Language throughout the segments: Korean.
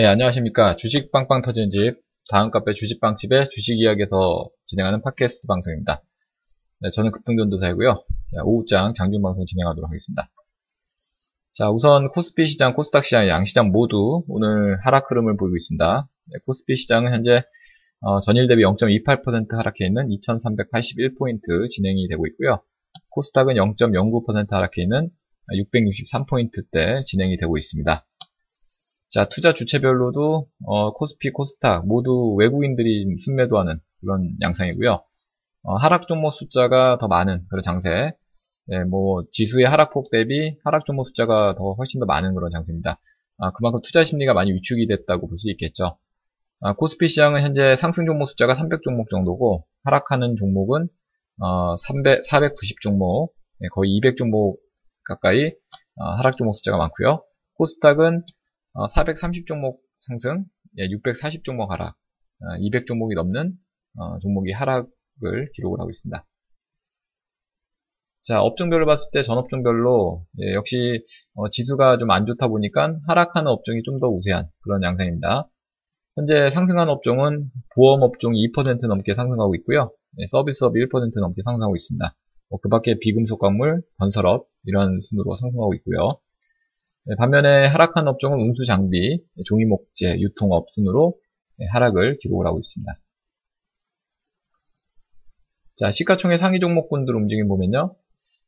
예, 안녕하십니까. 주식 빵빵 터지는 집, 다음 카페 주식빵집의 주식 이야기에서 진행하는 팟캐스트 방송입니다. 네, 저는 급등전도사이고요. 자, 오후장 장중방송 진행하도록 하겠습니다. 자, 우선 코스피 시장, 코스닥 시장, 양시장 모두 오늘 하락 흐름을 보이고 있습니다. 네, 코스피 시장은 현재 어, 전일 대비 0.28% 하락해 있는 2381포인트 진행이 되고 있고요. 코스닥은 0.09% 하락해 있는 663포인트대 진행이 되고 있습니다. 자, 투자 주체별로도 어, 코스피, 코스닥 모두 외국인들이 순매도하는 그런 양상이고요. 어, 하락 종목 숫자가 더 많은 그런 장세. 예, 뭐 지수의 하락폭 대비 하락 종목 숫자가 더 훨씬 더 많은 그런 장세입니다. 아, 그만큼 투자 심리가 많이 위축이 됐다고 볼 수 있겠죠. 아, 코스피 시장은 현재 상승 종목 숫자가 300 종목 정도고 하락하는 종목은 어, 300, 490 종목, 예, 거의 200 종목 가까이 어, 하락 종목 숫자가 많고요. 코스닥은 430 어, 종목 상승, 640 예, 종목 하락, 200 어, 종목이 넘는 어, 종목이 하락을 기록을 하고 있습니다. 자, 업종별로 봤을 때 전업종별로 예, 역시 지수가 좀 안 좋다 보니까 하락하는 업종이 좀 더 우세한 그런 양상입니다. 현재 상승한 업종은 보험 업종이 2% 넘게 상승하고 있고요. 예, 서비스업이 1% 넘게 상승하고 있습니다. 뭐 그 밖에 비금속 광물, 건설업 이런 순으로 상승하고 있고요. 네, 반면에 하락한 업종은 운수 장비, 종이 목재, 유통업 순으로 네, 하락을 기록을 하고 있습니다. 자, 시가총액 상위 종목군들 움직임 보면요.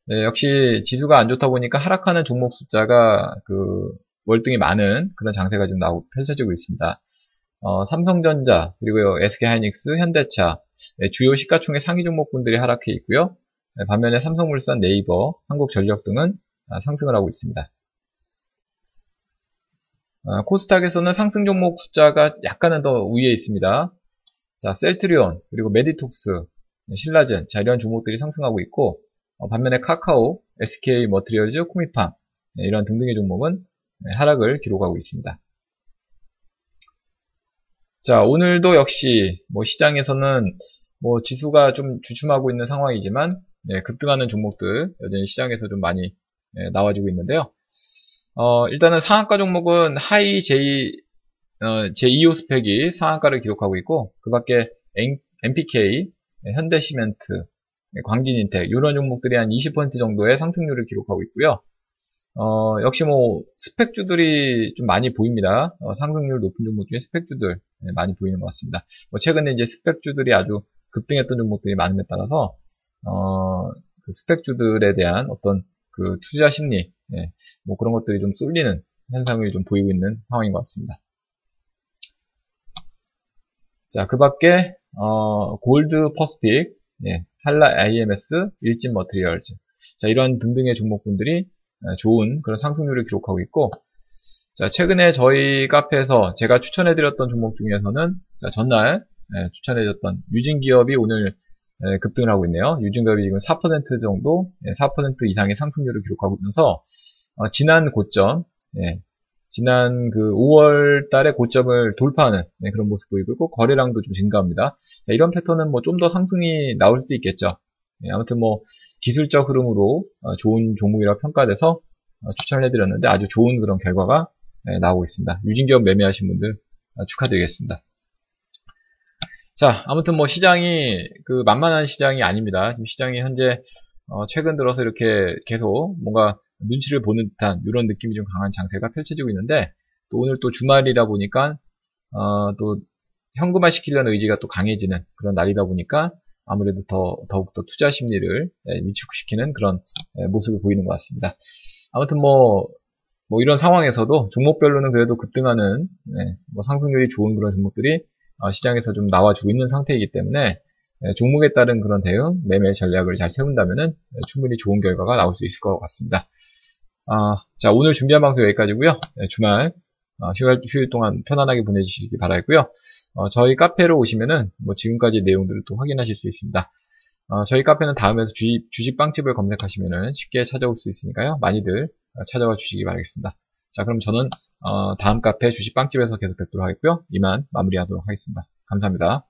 네, 역시 지수가 안 좋다 보니까 하락하는 종목 숫자가 그 월등히 많은 그런 장세가 지금 나오고 펼쳐지고 있습니다. 어, 삼성전자, 그리고 SK하이닉스, 현대차, 네, 주요 시가총액 상위 종목군들이 하락해 있고요. 네, 반면에 삼성물산, 네이버, 한국전력 등은 아, 상승을 하고 있습니다. 아, 코스닥에서는 상승 종목 숫자가 약간은 더 위에 있습니다. 자, 셀트리온, 그리고 메디톡스, 신라젠, 자, 이런 종목들이 상승하고 있고, 어, 반면에 카카오, SK 머트리얼즈, 코미팜, 네, 이런 등등의 종목은 네, 하락을 기록하고 있습니다. 자, 오늘도 역시 뭐 시장에서는 뭐 지수가 좀 주춤하고 있는 상황이지만 네, 급등하는 종목들 여전히 시장에서 좀 많이 네, 나와주고 있는데요. 어, 일단은 상한가 종목은 하이 J, 어, 제2호 스펙이 상한가를 기록하고 있고, 그 밖에 MPK, 현대시멘트, 광진인텍, 이런 종목들이 한 20% 정도의 상승률을 기록하고 있고요. 어, 역시 뭐, SPAC주들이 좀 많이 보입니다. 어, 상승률 높은 종목 중에 SPAC주들 네, 많이 보이는 것 같습니다. 뭐 최근에 이제 SPAC주들이 아주 급등했던 종목들이 많음에 따라서, 어, 그 SPAC주들에 대한 어떤 그 투자 심리, 예, 뭐 그런 것들이 좀 쏠리는 현상을 좀 보이고 있는 상황인 것 같습니다. 자, 그 밖에, 어, 골드 퍼시픽, 예, 한라 IMS, 일진 머트리얼즈. 자, 이런 등등의 종목군들이 좋은 그런 상승률을 기록하고 있고, 자, 최근에 저희 카페에서 제가 추천해드렸던 종목 중에서는, 자, 전날, 예, 추천해드렸던 유진 기업이 오늘 예, 급등을 하고 있네요. 유진기업이 지금 4% 정도, 4% 예, 이상의 상승률을 기록하고 있면서 어, 지난 고점, 예, 지난 그 5월 달에 고점을 돌파하는 네, 그런 모습 보이고 있고 거래량도 좀 증가합니다. 자, 이런 패턴은 뭐 좀 더 상승이 나올 수도 있겠죠. 예, 아무튼 뭐 기술적 흐름으로 어, 좋은 종목이라 고 평가돼서 어, 추천을 해드렸는데 아주 좋은 그런 결과가 예, 나오고 있습니다. 유진기업 매매하신 분들 어, 축하드리겠습니다. 자, 아무튼 뭐 시장이 그 만만한 시장이 아닙니다. 지금 시장이 현재 어, 최근 들어서 이렇게 계속 뭔가 눈치를 보는 듯한 이런 느낌이 좀 강한 장세가 펼쳐지고 있는데 또 오늘 또 주말이다 보니까 어, 또 현금화 시키려는 의지가 또 강해지는 그런 날이다 보니까 아무래도 더 더욱더 투자 심리를 예, 위축시키는 그런 예, 모습을 보이는 것 같습니다. 아무튼 뭐, 뭐 이런 상황에서도 종목별로는 그래도 급등하는 네, 뭐 상승률이 좋은 그런 종목들이 어, 시장에서 좀 나와주고 있는 상태이기 때문에 예, 종목에 따른 그런 대응, 매매 전략을 잘 세운다면 예, 충분히 좋은 결과가 나올 수 있을 것 같습니다. 아, 자, 오늘 준비한 방송 여기까지고요 예, 주말, 어, 휴일, 휴일 동안 편안하게 보내주시기 바라고요 어, 저희 카페로 오시면은 뭐 지금까지 내용들을 또 확인하실 수 있습니다. 어, 저희 카페는 다음에서 주식, 주식 빵집을 검색하시면은 쉽게 찾아올 수 있으니까요. 많이들 찾아와 주시기 바라겠습니다. 자, 그럼 저는 어, 다음 카페 주식 빵집에서 계속 뵙도록 하겠고요. 이만 마무리하도록 하겠습니다. 감사합니다.